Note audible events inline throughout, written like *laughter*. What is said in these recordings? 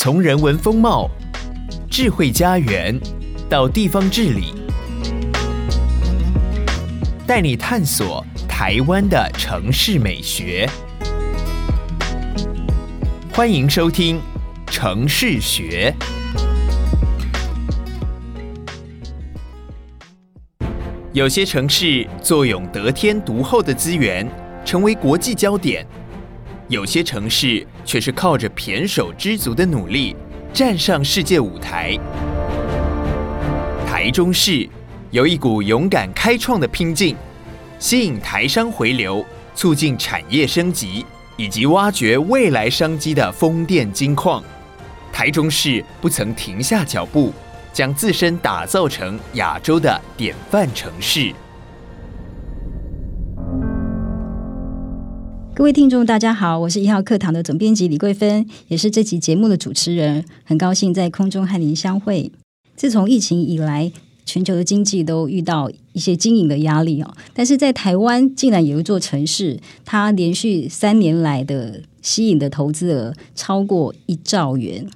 从人文风貌、智慧家园到地方治理，带你探索台湾的城市美学。欢迎收听《城市学》。有些城市坐拥得天独厚的资源，成为国际焦点；有些城市却是靠着胼手胝足的努力，站上世界舞台。台中市有一股勇敢开创的拼劲，吸引台商回流，促进产业升级，以及挖掘未来商机的风电金矿。台中市不曾停下脚步。将自身打造成亚洲的典范城市。各位听众，大家好，我是一号课堂的总编辑李桂芬，也是这期节目的主持人。很高兴在空中和您相会。自从疫情以来，全球的经济都遇到一些经营的压力哦，但是在台湾竟然有一座城市，它连续三年来的吸引的投资额超过一兆元。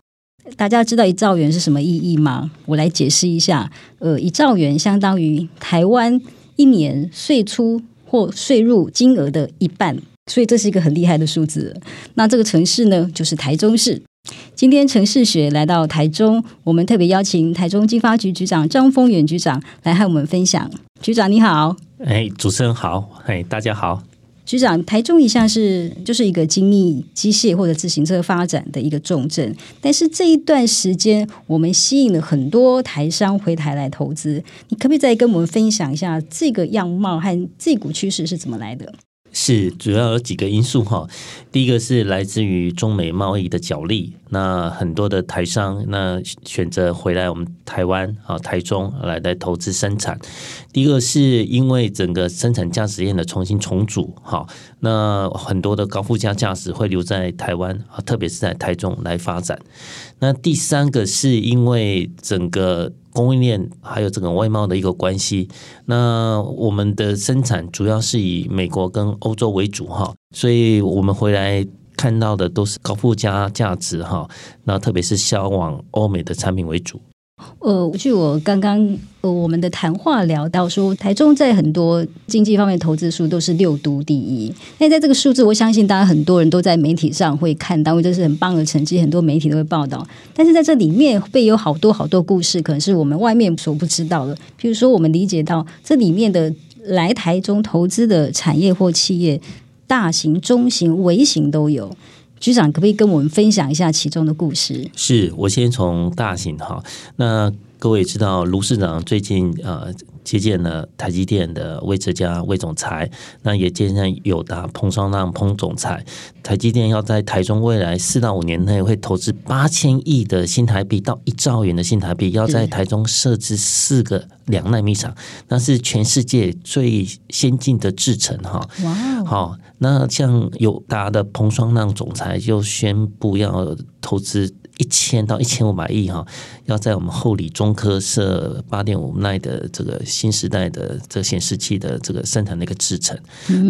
大家知道一兆元是什么意义吗？我来解释一下。呃，一兆元相当于台湾一年税出或税入金额的一半，所以这是一个很厉害的数字。那这个城市呢，就是台中市。今天城市学来到台中，我们特别邀请台中经发局局长张丰远局长来和我们分享。局长你好，哎，主持人好，哎，大家好。局长，台中一向是就是一个精密机械或者自行车发展的一个重镇，但是这一段时间我们吸引了很多台商回台来投资，你可不可以再跟我们分享一下这个样貌和这股趋势是怎么来的？是，主要有几个因素哈。第一个是来自于中美贸易的角力，那很多的台商那选择回来我们台湾啊台中来来投资生产。第一个是因为整个生产驾驶链的重新重组，哈，那很多的高附加价值会留在台湾啊，特别是在台中来发展。那第三个是因为整个供应链还有整个外贸的一个关系，那我们的生产主要是以美国跟欧洲为主哈，所以我们回来看到的都是高附加价值哈，那特别是销往欧美的产品为主。呃，据我刚刚呃我们的谈话聊到说，台中在很多经济方面投资数都是六都第一。那在这个数字，我相信大家很多人都在媒体上会看到，这是很棒的成绩，很多媒体都会报道。但是在这里面会有好多好多故事，可能是我们外面所不知道的。譬如说，我们理解到这里面的来台中投资的产业或企业，大型、中型、微型都有。局长可不可以跟我们分享一下其中的故事？是我先从大型哈，那各位知道卢市长最近呃接见了台积电的魏哲家魏总裁，那也接见友达彭双浪彭总裁。台积电要在台中未来四到五年内会投资八千亿的新台币到一兆元的新台币，要在台中设置四个两纳米厂，那是全世界最先进的制程哈。哇，好。那像友达的彭双浪总裁就宣布要投资一千到一千五百亿哈，要在我们后里中科设八点五奈的这个新时代的这显示器的这个生产的一个制程。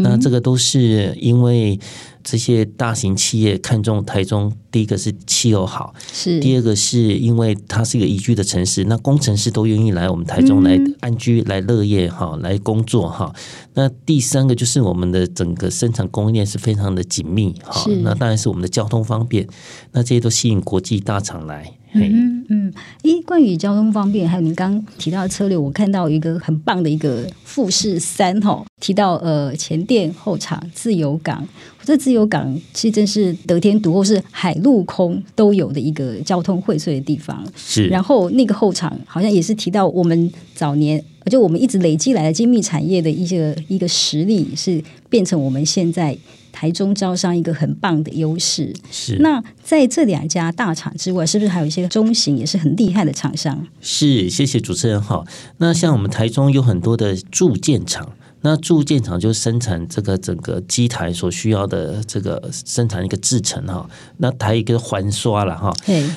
那这个都是因为。这些大型企业看中台中，第一个是气候好，是第二个是因为它是一个宜居的城市，那工程师都愿意来我们台中来安居、来乐业哈、来工作哈。那第三个就是我们的整个生产供应链是非常的紧密哈，那当然是我们的交通方便，那这些都吸引国际大厂来。嗯嗯，诶，关于交通方便，还有您刚提到的车流，我看到一个很棒的一个富士山哈，提到呃前店后厂自由港，这自由港其实真是得天独厚，是海陆空都有的一个交通荟萃的地方。是，然后那个后厂好像也是提到我们早年就我们一直累积来的精密产业的一些一个实力，是变成我们现在。台中招商一个很棒的优势，是那在这两家大厂之外，是不是还有一些中型也是很厉害的厂商？是，谢谢主持人好。那像我们台中有很多的铸件厂，那铸件厂就生产这个整个机台所需要的这个生产一个制程哈。那台一个环刷了哈，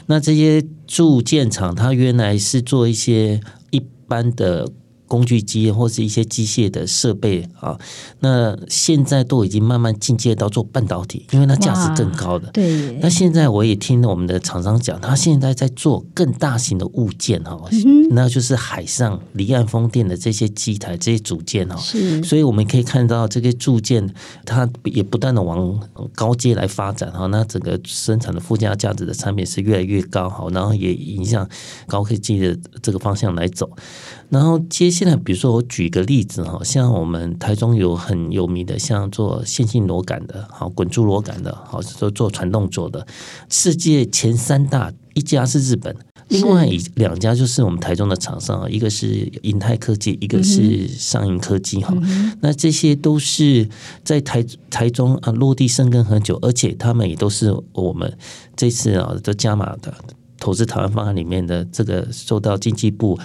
那这些铸件厂它原来是做一些一般的。工具机或是一些机械的设备啊，那现在都已经慢慢进阶到做半导体，因为它价值更高的。对。那现在我也听我们的厂商讲，他现在在做更大型的物件哈，嗯、那就是海上离岸风电的这些机台、这些组件哈。是。所以我们可以看到这个铸件，它也不断的往高阶来发展哈。那整个生产的附加价值的产品是越来越高哈，然后也影响高科技的这个方向来走。然后接下来，比如说我举个例子哈，像我们台中有很有名的，像做线性螺杆的，好滚珠螺杆的，好做做传动轴的，世界前三大一家是日本，另外两家就是我们台中的厂商，一个是银泰科技，一个是上银科技哈。那这些都是在台台中啊落地生根很久，而且他们也都是我们这次啊都加码的投资台湾方案里面的这个受到经济部。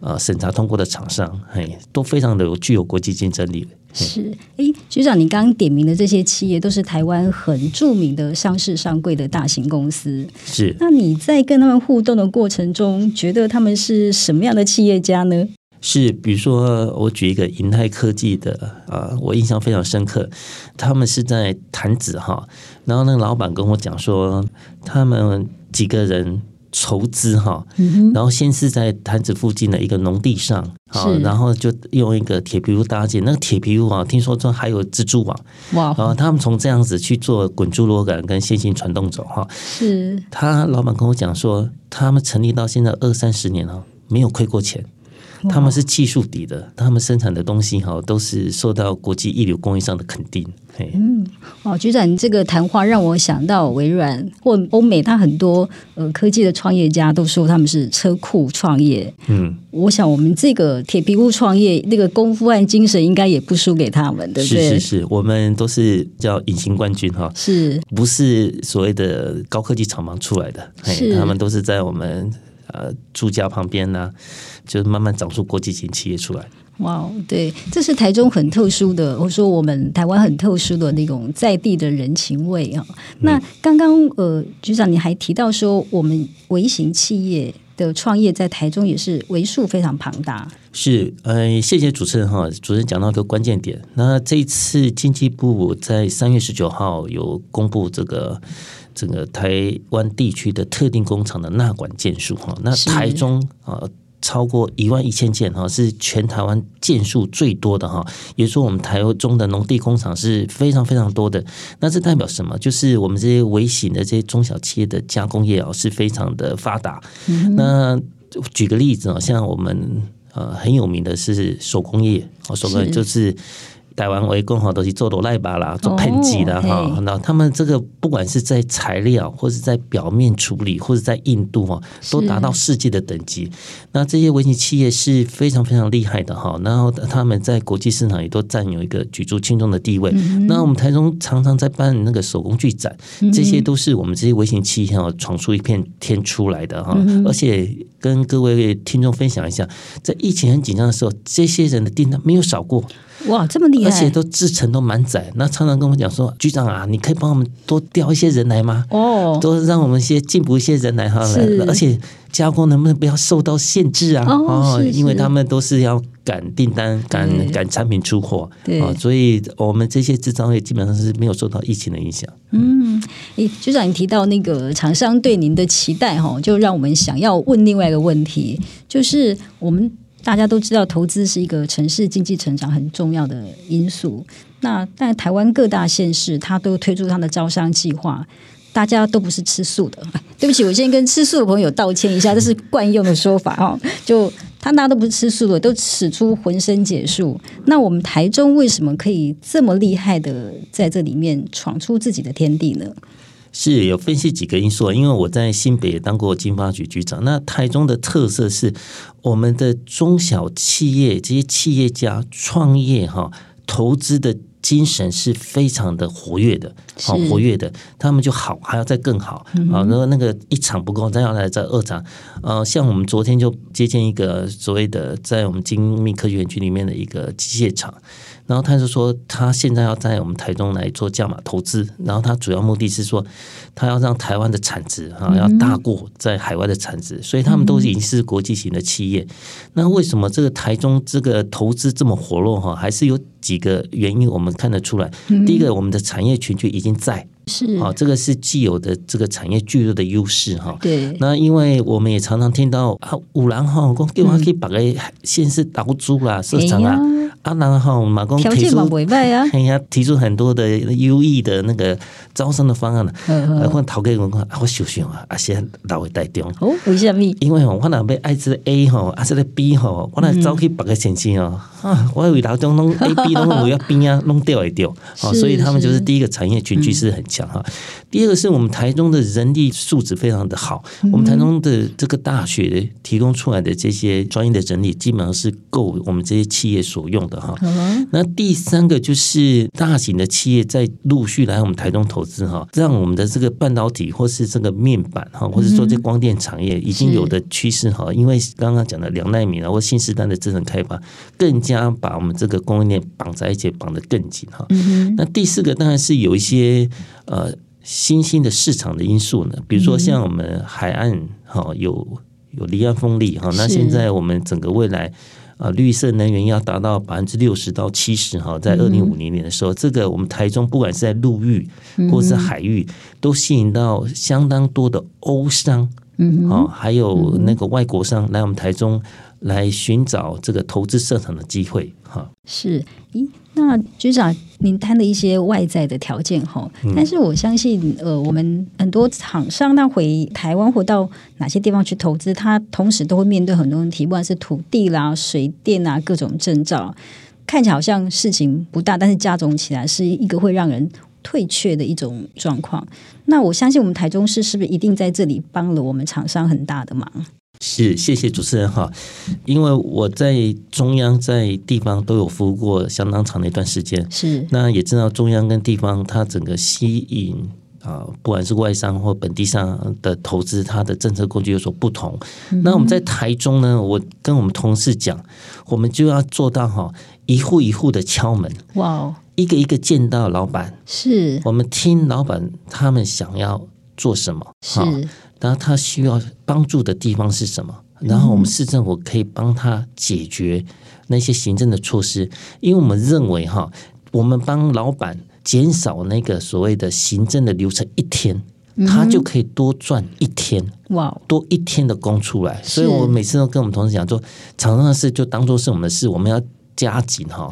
呃，审查通过的厂商，嘿，都非常的有具有国际竞争力。是，哎，局长，你刚刚点名的这些企业，都是台湾很著名的上市上柜的大型公司。是，那你在跟他们互动的过程中，觉得他们是什么样的企业家呢？是，比如说，我举一个银泰科技的，啊、呃，我印象非常深刻，他们是在谈子哈，然后那个老板跟我讲说，他们几个人。筹资哈，然后先是在潭子附近的一个农地上，好，然后就用一个铁皮屋搭建。那个铁皮屋啊，听说说还有蜘蛛网，哇！然后他们从这样子去做滚珠螺杆跟线性传动轴哈。是，他老板跟我讲说，他们成立到现在二三十年了，没有亏过钱。他们是技术底的，他们生产的东西哈都是受到国际一流供应商的肯定。嗯，哦，局长，你这个谈话让我想到微软或欧美，他很多呃科技的创业家都说他们是车库创业。嗯，我想我们这个铁皮屋创业那个功夫和精神应该也不输给他们，对不对？是是是，我们都是叫隐形冠军哈，是不是所谓的高科技厂房出来的？是，他们都是在我们呃住家旁边呢、啊。就是慢慢长出国际型企业出来。哇，wow，对，这是台中很特殊的，我说我们台湾很特殊的那种在地的人情味啊。那刚刚呃，局长你还提到说，我们微型企业的创业在台中也是为数非常庞大。是，呃，谢谢主持人哈，主持人讲到一个关键点。那这一次经济部在三月十九号有公布这个整个台湾地区的特定工厂的纳管件数哈，那台中啊。超过一万一千件哈，是全台湾件数最多的哈。也就是说，我们台中的农地工厂是非常非常多的。那这代表什么？就是我们这些微型的这些中小企业的加工业啊，是非常的发达。嗯、那举个例子啊，像我们呃很有名的是手工业，手工业就是。台湾为工好都是做罗赖巴啦，做喷剂的哈。那他们这个不管是在材料，或是在表面处理，或者在硬度哈，都达到世界的等级。那这些微型企业是非常非常厉害的哈。然后他们在国际市场也都占有一个举足轻重的地位。嗯、那我们台中常常在办那个手工具展，这些都是我们这些微型企业哈闯出一片天出来的哈。而且跟各位听众分享一下，在疫情很紧张的时候，这些人的订单没有少过。哇，这么厉害！而且都制成都蛮窄，那常常跟我讲说，局长啊，你可以帮我们多调一些人来吗？哦，多让我们先进补一些人来哈，而且加工能不能不要受到限制啊？哦，因为他们都是要赶订单、赶赶产品出货，对，所以我们这些制造业基本上是没有受到疫情的影响。嗯，诶，局长，你提到那个厂商对您的期待哈，就让我们想要问另外一个问题，就是我们。大家都知道，投资是一个城市经济成长很重要的因素。那但台湾各大县市，它都推出它的招商计划，大家都不是吃素的。*laughs* 对不起，我先跟吃素的朋友道歉一下，这是惯用的说法哈。就他大家都不是吃素的，都使出浑身解数。那我们台中为什么可以这么厉害的在这里面闯出自己的天地呢？是有分析几个因素，因为我在新北也当过经发局局长。那台中的特色是，我们的中小企业这些企业家创业哈，投资的精神是非常的活跃的，好活跃的，他们就好还要再更好啊。然后那个一场不够，再要来再二场。呃，像我们昨天就接见一个所谓的在我们精密科学园区里面的一个机械厂。然后他就说他现在要在我们台中来做价码投资，然后他主要目的是说他要让台湾的产值啊要大过在海外的产值，所以他们都已经是国际型的企业。那为什么这个台中这个投资这么活络哈？还是有几个原因我们看得出来。第一个，我们的产业群就已经在。是啊，这个是既有的这个产业巨大的优势哈。对，那因为我们也常常听到啊，五郎哈，讲电话可以把个先是岛租啦，市场啊，啊，然后马公提出，*laughs* 哎呀，提出很多的优异的那个招生的方案了。嗯我头家讲讲，我想想啊，啊，先老回台中。哦，为什么？因为我那边爱吃 A 哈，啊，这个 B 哈，我那早去别个县市哦，啊，我以为老中弄 A、B 弄我要冰啊，弄掉也掉。啊，所以他们就是第一个产业群聚是很强。哈，第二个是我们台中的人力素质非常的好，我们台中的这个大学提供出来的这些专业的整理，基本上是够我们这些企业所用的哈。那第三个就是大型的企业在陆续来我们台中投资哈，让我们的这个半导体或是这个面板哈，或者说这光电产业已经有的趋势哈，因为刚刚讲的两纳米啊或新时代的智能开发，更加把我们这个供应链绑在一起，绑得更紧哈。那第四个当然是有一些。呃，新兴的市场的因素呢，比如说像我们海岸哈有有离岸风力哈，那现在我们整个未来啊绿色能源要达到百分之六十到七十哈，在二零五零年的时候，这个我们台中不管是在陆域或者是海域，都吸引到相当多的欧商，嗯，啊，还有那个外国商来我们台中来寻找这个投资设厂的机会哈。是，咦？那局长，您谈的一些外在的条件哈，但是我相信，呃，我们很多厂商他回台湾或到哪些地方去投资，他同时都会面对很多问题，不管是土地啦、水电啊各种证照，看起来好像事情不大，但是加总起来是一个会让人退却的一种状况。那我相信，我们台中市是不是一定在这里帮了我们厂商很大的忙？是，谢谢主持人哈。因为我在中央、在地方都有服务过相当长的一段时间，是那也知道中央跟地方它整个吸引啊，不管是外商或本地上的投资，它的政策工具有所不同。嗯、那我们在台中呢，我跟我们同事讲，我们就要做到哈，一户一户的敲门，哇，一个一个见到老板，是我们听老板他们想要做什么，是。然后他需要帮助的地方是什么？然后我们市政府可以帮他解决那些行政的措施，因为我们认为哈，我们帮老板减少那个所谓的行政的流程一天，他就可以多赚一天，哇，多一天的工出来。所以我每次都跟我们同事讲说，厂商的事就当做是我们的事，我们要加紧哈，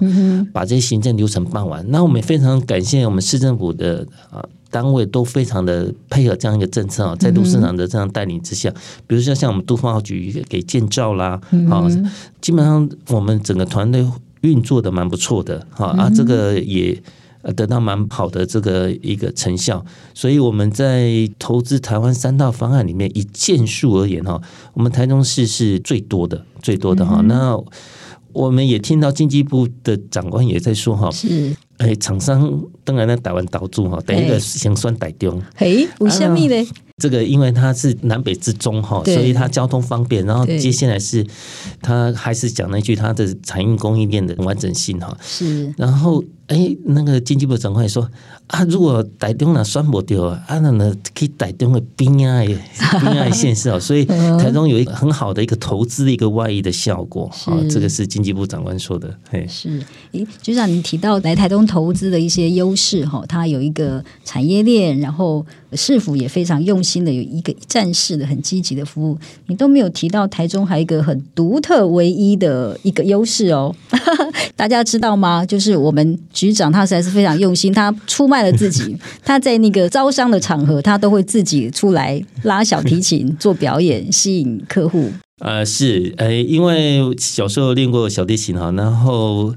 把这些行政流程办完。那我们也非常感谢我们市政府的啊。单位都非常的配合这样一个政策啊，在杜市长的这样带领之下，比如说像我们都发局给建造啦，啊，基本上我们整个团队运作的蛮不错的，哈啊，这个也得到蛮好的这个一个成效，所以我们在投资台湾三大方案里面，以件数而言哈，我们台中市是最多的，最多的哈。那我们也听到经济部的长官也在说哈，是。哎，厂商当然在台湾岛主哈，等一个想算台中。哎，为什么呢？这个因为它是南北之中哈，所以它交通方便。然后接下来是，它还是讲那句它的产业供应链的完整性哈。是。然后哎，那个经济部长官也说啊，如果台中那算不掉啊，那呢可以台中的滨爱滨爱县市哦，所以台中有一个很好的一个投资的一个外溢的效果啊。这个是经济部长官说的。嘿，是。诶，局长，你提到来台中投资的一些优势哈，它有一个产业链，然后市府也非常用心的有一个一站式的很积极的服务，你都没有提到台中还有一个很独特唯一的一个优势哦，*laughs* 大家知道吗？就是我们局长他实在是非常用心，他出卖了自己，他在那个招商的场合，他都会自己出来拉小提琴做表演，吸引客户。呃，是，呃，因为小时候练过小提琴哈，然后。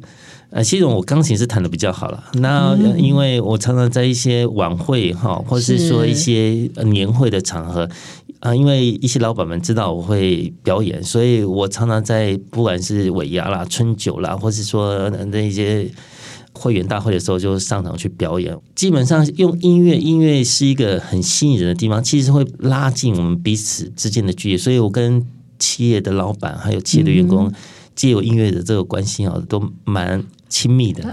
呃，其实我钢琴是弹的比较好了。那因为我常常在一些晚会哈，或是说一些年会的场合啊，因为一些老板们知道我会表演，所以我常常在不管是尾牙啦、春酒啦，或是说那一些会员大会的时候，就上场去表演。基本上用音乐，音乐是一个很吸引人的地方，其实会拉近我们彼此之间的距离。所以我跟企业的老板还有企业的员工，借由音乐的这个关系啊，都蛮。亲密的。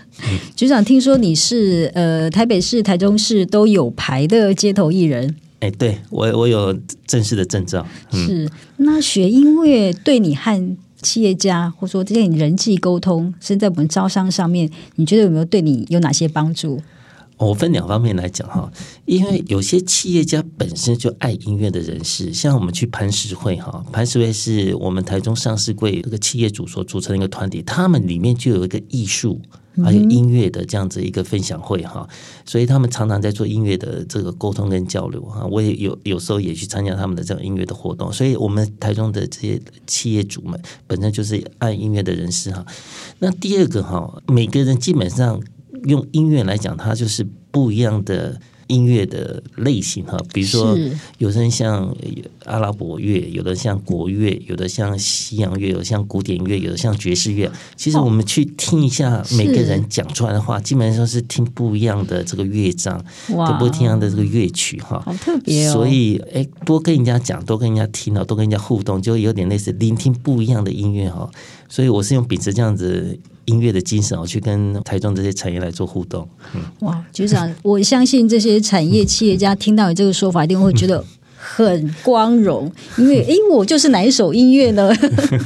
*laughs* 局长，听说你是呃台北市、台中市都有牌的街头艺人。哎，对我我有正式的证照。嗯、是，那学音乐对你和企业家，或者说这些人际沟通，甚至在我们招商上面，你觉得有没有对你有哪些帮助？我分两方面来讲哈，因为有些企业家本身就爱音乐的人士，像我们去磐石会哈，磐石会是我们台中上市柜这个企业主所组成的一个团体，他们里面就有一个艺术还有音乐的这样子一个分享会哈，所以他们常常在做音乐的这个沟通跟交流哈，我也有有时候也去参加他们的这样音乐的活动，所以我们台中的这些企业主们本身就是爱音乐的人士哈。那第二个哈，每个人基本上。用音乐来讲，它就是不一样的音乐的类型哈。比如说，有的人像阿拉伯乐，有的像国乐，有的像西洋乐，有的像古典乐，有的像爵士乐。其实我们去听一下每个人讲出来的话，基本上是听不一样的这个乐章，都不听一样的这个乐曲哈。好特别哦！所以，哎，多跟人家讲，多跟人家听到，多跟人家互动，就有点类似聆听不一样的音乐哈。所以，我是用秉持这样子。音乐的精神，我去跟台中这些产业来做互动。嗯、哇，局长，我相信这些产业企业家听到你这个说法，一定会觉得很光荣，因为哎，我就是哪一首音乐呢？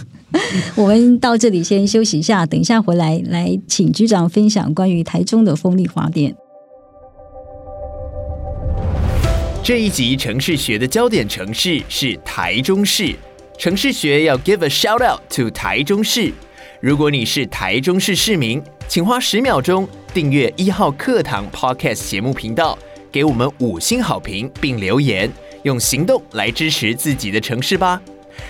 *laughs* 我们到这里先休息一下，等一下回来来请局长分享关于台中的风力发电。这一集城市学的焦点城市是台中市，城市学要 give a shout out to 台中市。如果你是台中市市民，请花十秒钟订阅一号课堂 Podcast 节目频道，给我们五星好评并留言，用行动来支持自己的城市吧。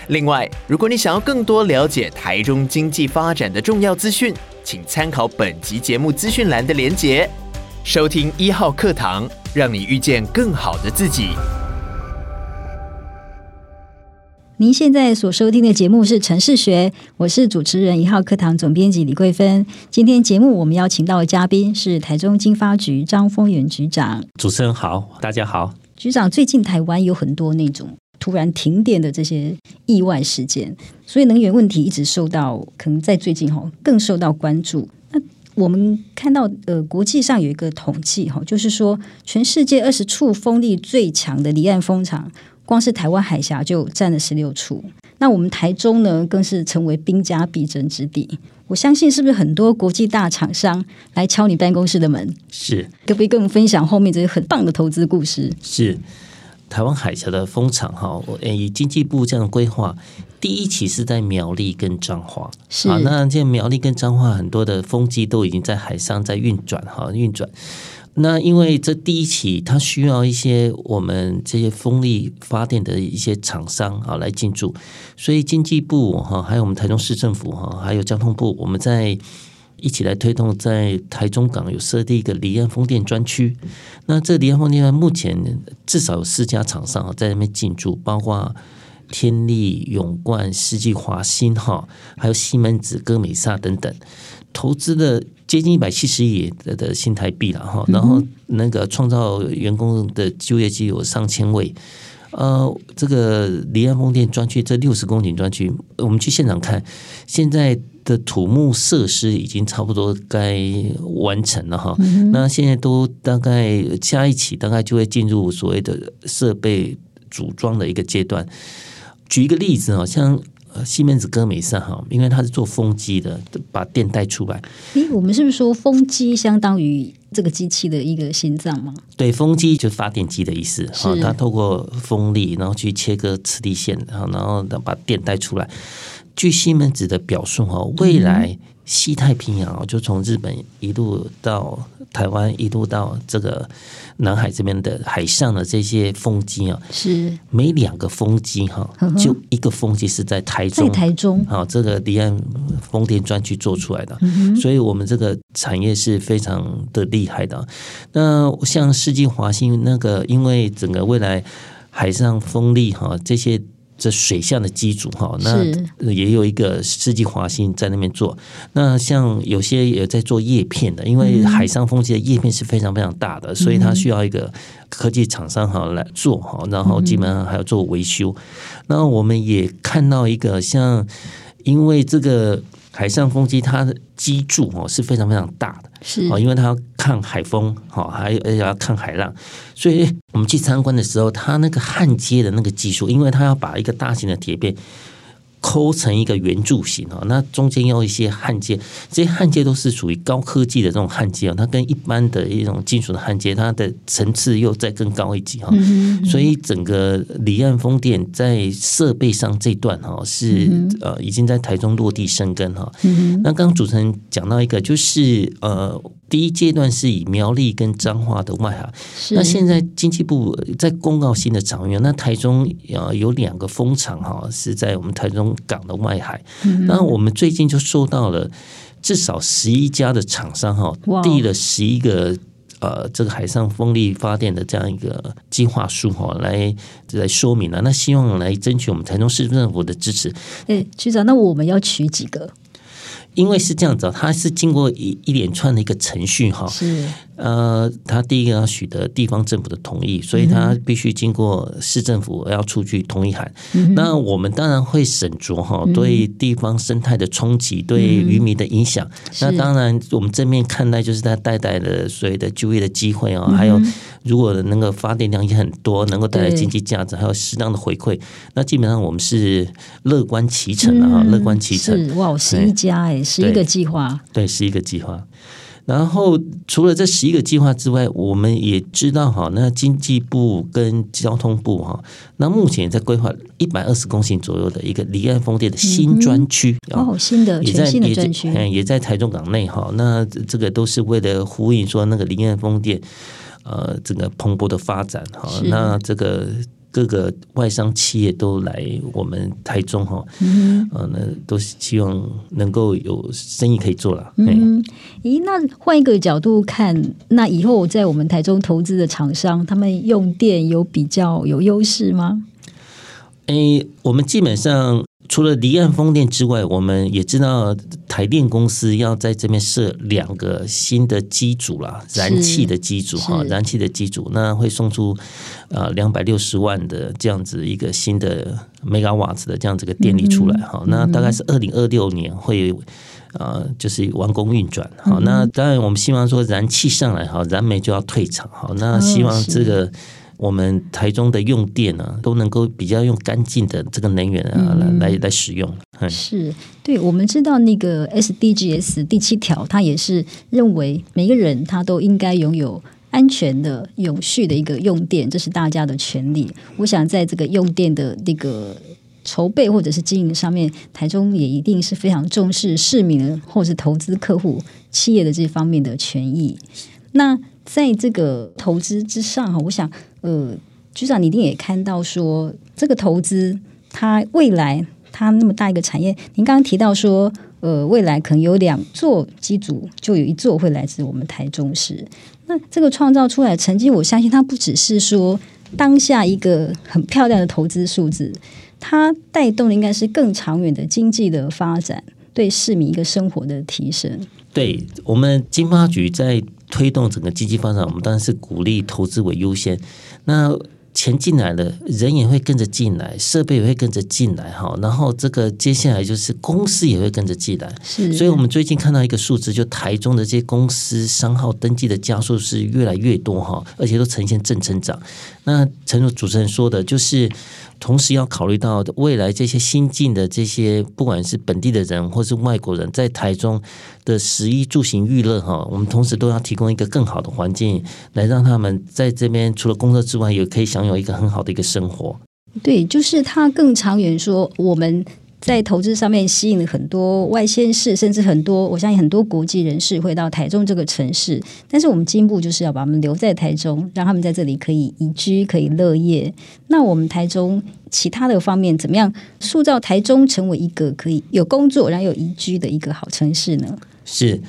另外，如果你想要更多了解台中经济发展的重要资讯，请参考本集节目资讯栏的连结，收听一号课堂，让你遇见更好的自己。您现在所收听的节目是《城市学》，我是主持人一号课堂总编辑李桂芬。今天节目我们邀请到的嘉宾是台中经发局张丰源局长。主持人好，大家好。局长，最近台湾有很多那种突然停电的这些意外事件，所以能源问题一直受到，可能在最近哈更受到关注。那我们看到呃，国际上有一个统计哈，就是说全世界二十处风力最强的离岸风场。光是台湾海峡就占了十六处，那我们台中呢，更是成为兵家必争之地。我相信，是不是很多国际大厂商来敲你办公室的门？是，可不可以跟我们分享后面这些很棒的投资故事？是，台湾海峡的风场哈，我以经济部这样的规划，第一期是在苗栗跟彰化。是，那现在苗栗跟彰化很多的风机都已经在海上在运转哈，运转。那因为这第一期，它需要一些我们这些风力发电的一些厂商啊来进驻，所以经济部哈，还有我们台中市政府哈，还有交通部，我们在一起来推动，在台中港有设立一个离岸风电专区。那这离岸风电目前至少有四家厂商在那边进驻，包括天力、永冠、世纪华新哈，还有西门子、歌美飒等等。投资的接近一百七十亿的新台币了哈，然后那个创造员工的就业机有上千位。呃，这个离岸风电专区这六十公顷专区，我们去现场看，现在的土木设施已经差不多该完成了哈。那现在都大概加一起，大概就会进入所谓的设备组装的一个阶段。举一个例子啊，像。呃，西门子歌美上哈，因为它是做风机的，把电带出来。诶，我们是不是说风机相当于这个机器的一个心脏吗？对，风机就是发电机的意思哈，它透过风力，然后去切割磁力线，然后然后把电带出来。据西门子的表述哈，未来西太平洋就从日本一路到台湾，一路到这个。南海这边的海上的这些风机啊，是每两个风机哈，就一个风机是在台中，在台中啊，这个离岸风电专区做出来的，所以我们这个产业是非常的厉害的。那像世纪华新那个，因为整个未来海上风力哈这些。这水下的机组哈，那也有一个世纪华新在那边做。那像有些也在做叶片的，因为海上风机的叶片是非常非常大的，所以它需要一个科技厂商哈来做哈，然后基本上还要做维修。那我们也看到一个像，因为这个海上风机它的机柱哦是非常非常大的，是哦，因为它要抗海风，哈，还而且要抗海浪，所以我们去参观的时候，它那个焊接的那个技术，因为它要把一个大型的铁片。抠成一个圆柱形啊，那中间要一些焊接，这些焊接都是属于高科技的这种焊接啊，它跟一般的一种金属的焊接，它的层次又再更高一级哈，所以整个离岸风电在设备上这段哈是呃已经在台中落地生根哈。那刚刚主持人讲到一个就是呃。第一阶段是以苗栗跟彰化的外海，那现在经济部在公告新的长远，那台中呃有两个风场哈是在我们台中港的外海，那我们最近就收到了至少十一家的厂商哈递了十一个呃这个海上风力发电的这样一个计划书哈来来说明了，那希望来争取我们台中市政府的支持。哎，局长，那我们要取几个？因为是这样子，它是经过一一连串的一个程序哈。是。呃，他第一个要取得地方政府的同意，所以他必须经过市政府要出具同意函。嗯、那我们当然会审酌哈，对地方生态的冲击，对渔民的影响。嗯、那当然，我们正面看待就是它带来的所谓的就业的机会啊，还有如果能够发电量也很多，能够带来经济价值，还有适当的回馈，那基本上我们是乐观其成的啊，乐观其成。是哇，十一家哎，十一个计划，对，十一个计划。然后除了这十一个计划之外，我们也知道哈，那经济部跟交通部哈，那目前在规划一百二十公顷左右的一个离岸风电的新专区哦，新的全新的专区，嗯，也在台中港内哈。那这个都是为了呼应说那个离岸风电呃这个蓬勃的发展哈。那这个。各个外商企业都来我们台中哈，嗯，呃，那都是希望能够有生意可以做了。嗯，咦，那换一个角度看，那以后在我们台中投资的厂商，他们用电有比较有优势吗？诶，我们基本上。除了离岸风电之外，我们也知道台电公司要在这边设两个新的机组啦，燃气的机组哈，燃气的机组，那会送出呃两百六十万的这样子一个新的 megawatts 的这样子个电力出来哈，嗯、那大概是二零二六年会呃就是完工运转好，嗯、那当然我们希望说燃气上来哈，燃煤就要退场好，那希望这个。我们台中的用电呢、啊，都能够比较用干净的这个能源啊来、嗯、来来使用。是，对，我们知道那个 SDGs 第七条，它也是认为每个人他都应该拥有安全的、永续的一个用电，这是大家的权利。我想在这个用电的那个筹备或者是经营上面，台中也一定是非常重视市民或是投资客户企业的这方面的权益。那在这个投资之上哈，我想，呃，局长你一定也看到说，这个投资它未来它那么大一个产业，您刚刚提到说，呃，未来可能有两座机组，就有一座会来自我们台中市。那这个创造出来的成绩，我相信它不只是说当下一个很漂亮的投资数字，它带动的应该是更长远的经济的发展，对市民一个生活的提升。对我们经发局在。推动整个经济发展，我们当然是鼓励投资为优先。那钱进来了，人也会跟着进来，设备也会跟着进来，哈。然后这个接下来就是公司也会跟着进来。是，所以我们最近看到一个数字，就台中的这些公司商号登记的家数是越来越多，哈，而且都呈现正成长。那诚如主持人说的，就是。同时要考虑到未来这些新进的这些，不管是本地的人或是外国人，在台中的食衣住行娱乐哈，我们同时都要提供一个更好的环境，来让他们在这边除了工作之外，也可以享有一个很好的一个生活。对，就是他更长远说我们。在投资上面吸引了很多外县市，甚至很多我相信很多国际人士会到台中这个城市。但是我们进一步就是要把他们留在台中，让他们在这里可以宜居、可以乐业。那我们台中其他的方面怎么样塑造台中成为一个可以有工作然后有宜居的一个好城市呢？是，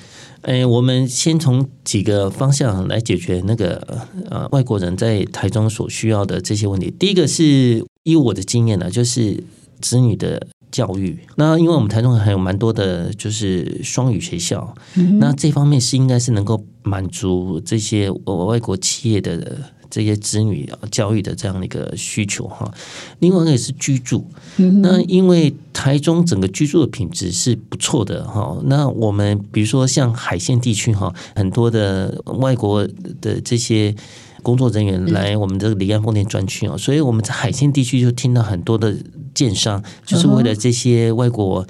诶，我们先从几个方向来解决那个呃外国人在台中所需要的这些问题。第一个是以我的经验呢，就是子女的。教育，那因为我们台中还有蛮多的，就是双语学校，嗯、那这方面是应该是能够满足这些外国企业的这些子女教育的这样的一个需求哈。另外一个也是居住，嗯、那因为台中整个居住的品质是不错的哈。那我们比如说像海线地区哈，很多的外国的这些工作人员来我们这个离岸风电专区哦，所以我们在海线地区就听到很多的建商，就是为了这些外国。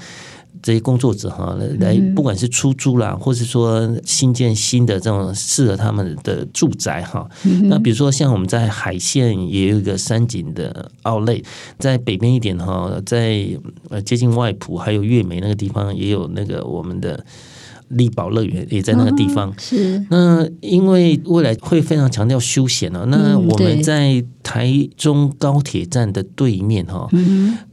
这些工作者哈，来不管是出租啦，或是说新建新的这种适合他们的住宅哈。那比如说像我们在海线也有一个山景的 Outlet，在北边一点哈，在呃接近外埔还有月眉那个地方也有那个我们的丽宝乐园也在那个地方。是。那因为未来会非常强调休闲啊，那我们在台中高铁站的对面哈，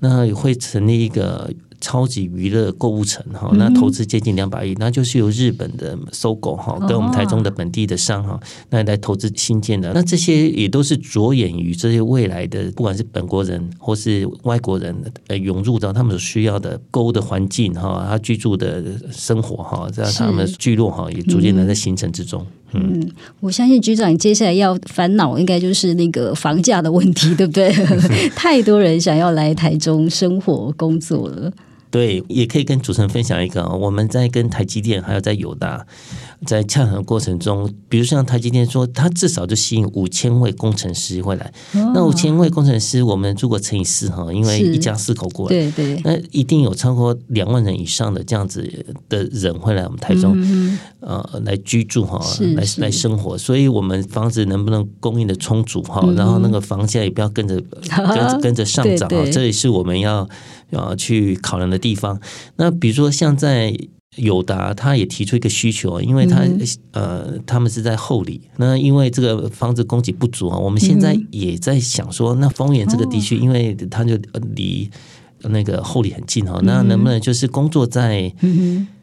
那也会成立一个。超级娱乐购物城哈，那投资接近两百亿，那就是由日本的 SOGO 哈，跟我们台中的本地的商哈，那来投资新建的。那这些也都是着眼于这些未来的，不管是本国人或是外国人呃涌入到他们所需要的购物的环境哈，他居住的生活哈，在他们的聚落哈，也逐渐的在形成之中。嗯，嗯，我相信局长接下来要烦恼应该就是那个房价的问题，对不对？*laughs* 太多人想要来台中生活工作了。对，也可以跟主持人分享一个，我们在跟台积电还有在友达在洽谈的过程中，比如像台积电说，它至少就吸引五千位工程师会来。哦、那五千位工程师，我们如果乘以四哈，因为一家四口过来，对对，那一定有超过两万人以上的这样子的人会来我们台中，嗯、呃，来居住哈，来来生活。所以，我们房子能不能供应的充足哈，然后那个房价也不要跟着 *laughs* 跟着跟着上涨哈，这也是我们要。啊，去考量的地方。那比如说，像在友达，他也提出一个需求，因为他、嗯、呃，他们是在后里。那因为这个房子供给不足啊，我们现在也在想说，那丰原这个地区，因为他就离那个后里很近哈，那能不能就是工作在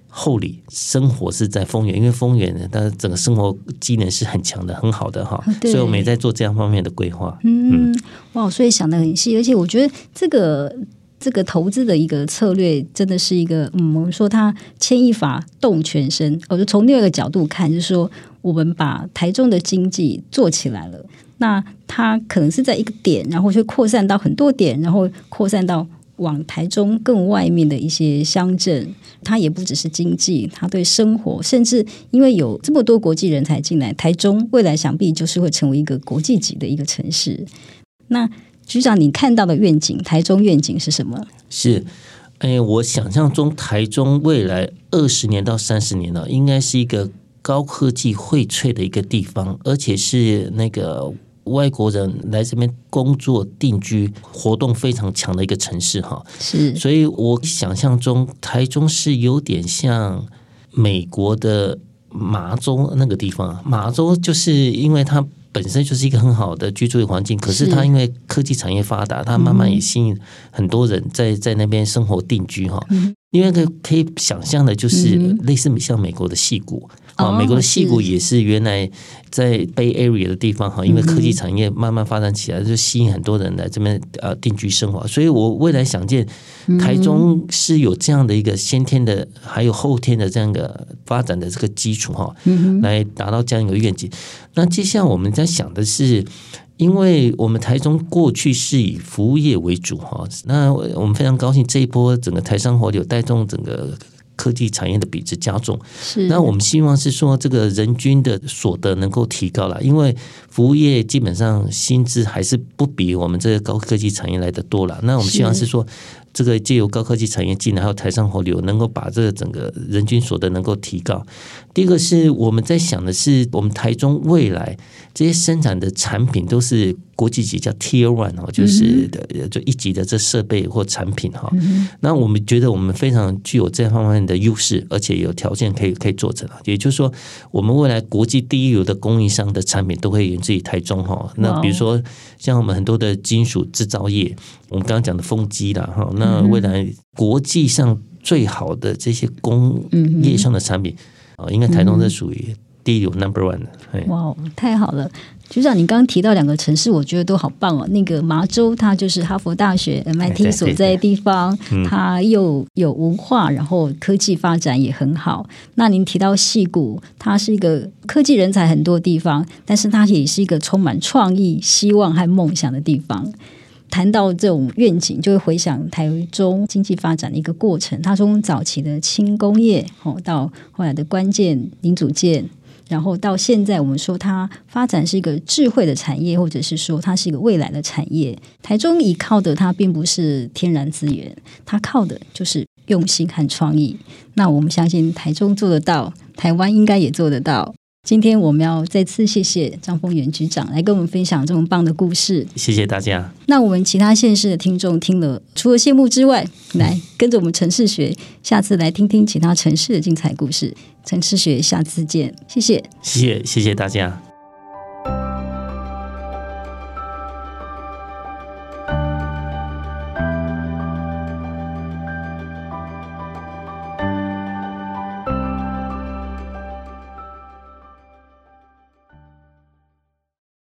后里，生活是在丰原？因为丰原呢，它整个生活机能是很强的，很好的哈。所以我们也在做这样方面的规划。嗯，哇，所以想的很细，而且我觉得这个。这个投资的一个策略，真的是一个，嗯，我们说它牵一发动全身。我就从另外一个角度看，就是说，我们把台中的经济做起来了，那它可能是在一个点，然后就扩散到很多点，然后扩散到往台中更外面的一些乡镇。它也不只是经济，它对生活，甚至因为有这么多国际人才进来，台中未来想必就是会成为一个国际级的一个城市。那局长，你看到的愿景，台中愿景是什么？是，哎，我想象中台中未来二十年到三十年呢，应该是一个高科技荟萃的一个地方，而且是那个外国人来这边工作定居、活动非常强的一个城市哈。是，所以我想象中台中是有点像美国的麻州那个地方，麻州就是因为它。本身就是一个很好的居住的环境，可是它因为科技产业发达，它慢慢也吸引很多人在在那边生活定居哈。因为可可以想象的，就是类似像美国的戏谷。啊，美国的矽谷也是原来在 Bay Area 的地方哈，因为科技产业慢慢发展起来，就吸引很多人来这边呃定居生活。所以我未来想见台中是有这样的一个先天的，还有后天的这样一个发展的这个基础哈，来达到这样一个愿景。那接下来我们在想的是。因为我们台中过去是以服务业为主哈，那我们非常高兴这一波整个台商活流带动整个科技产业的比值加重。是，那我们希望是说这个人均的所得能够提高了，因为服务业基本上薪资还是不比我们这个高科技产业来的多了。那我们希望是说。这个借由高科技产业进来，还有台商活流，能够把这个整个人均所得能够提高。第一个是我们在想的是，我们台中未来这些生产的产品都是国际级，叫 Tier One 哦，就是的就一级的这设备或产品哈。那我们觉得我们非常具有这方面的优势，而且有条件可以可以做成。也就是说，我们未来国际第一流的供应商的产品都会源自于台中哈。那比如说像我们很多的金属制造业。我们刚刚讲的风机啦，哈，那未来国际上最好的这些工业上的产品啊，应该台中是属于第一流 number one 的。哇，太好了！局长，你刚刚提到两个城市，我觉得都好棒哦。那个麻州，它就是哈佛大学 MIT 所在的地方，它又有文化，然后科技发展也很好。那您提到矽谷，它是一个科技人才很多地方，但是它也是一个充满创意、希望和梦想的地方。谈到这种愿景，就会回想台中经济发展的一个过程。它从早期的轻工业，哦，到后来的关键零组件。然后到现在，我们说它发展是一个智慧的产业，或者是说它是一个未来的产业。台中依靠的它并不是天然资源，它靠的就是用心和创意。那我们相信台中做得到，台湾应该也做得到。今天我们要再次谢谢张丰源局长来跟我们分享这么棒的故事。谢谢大家。那我们其他县市的听众听了，除了羡慕之外，来跟着我们城市学，下次来听听其他城市的精彩故事。城市学，下次见，谢谢，谢谢，谢谢大家。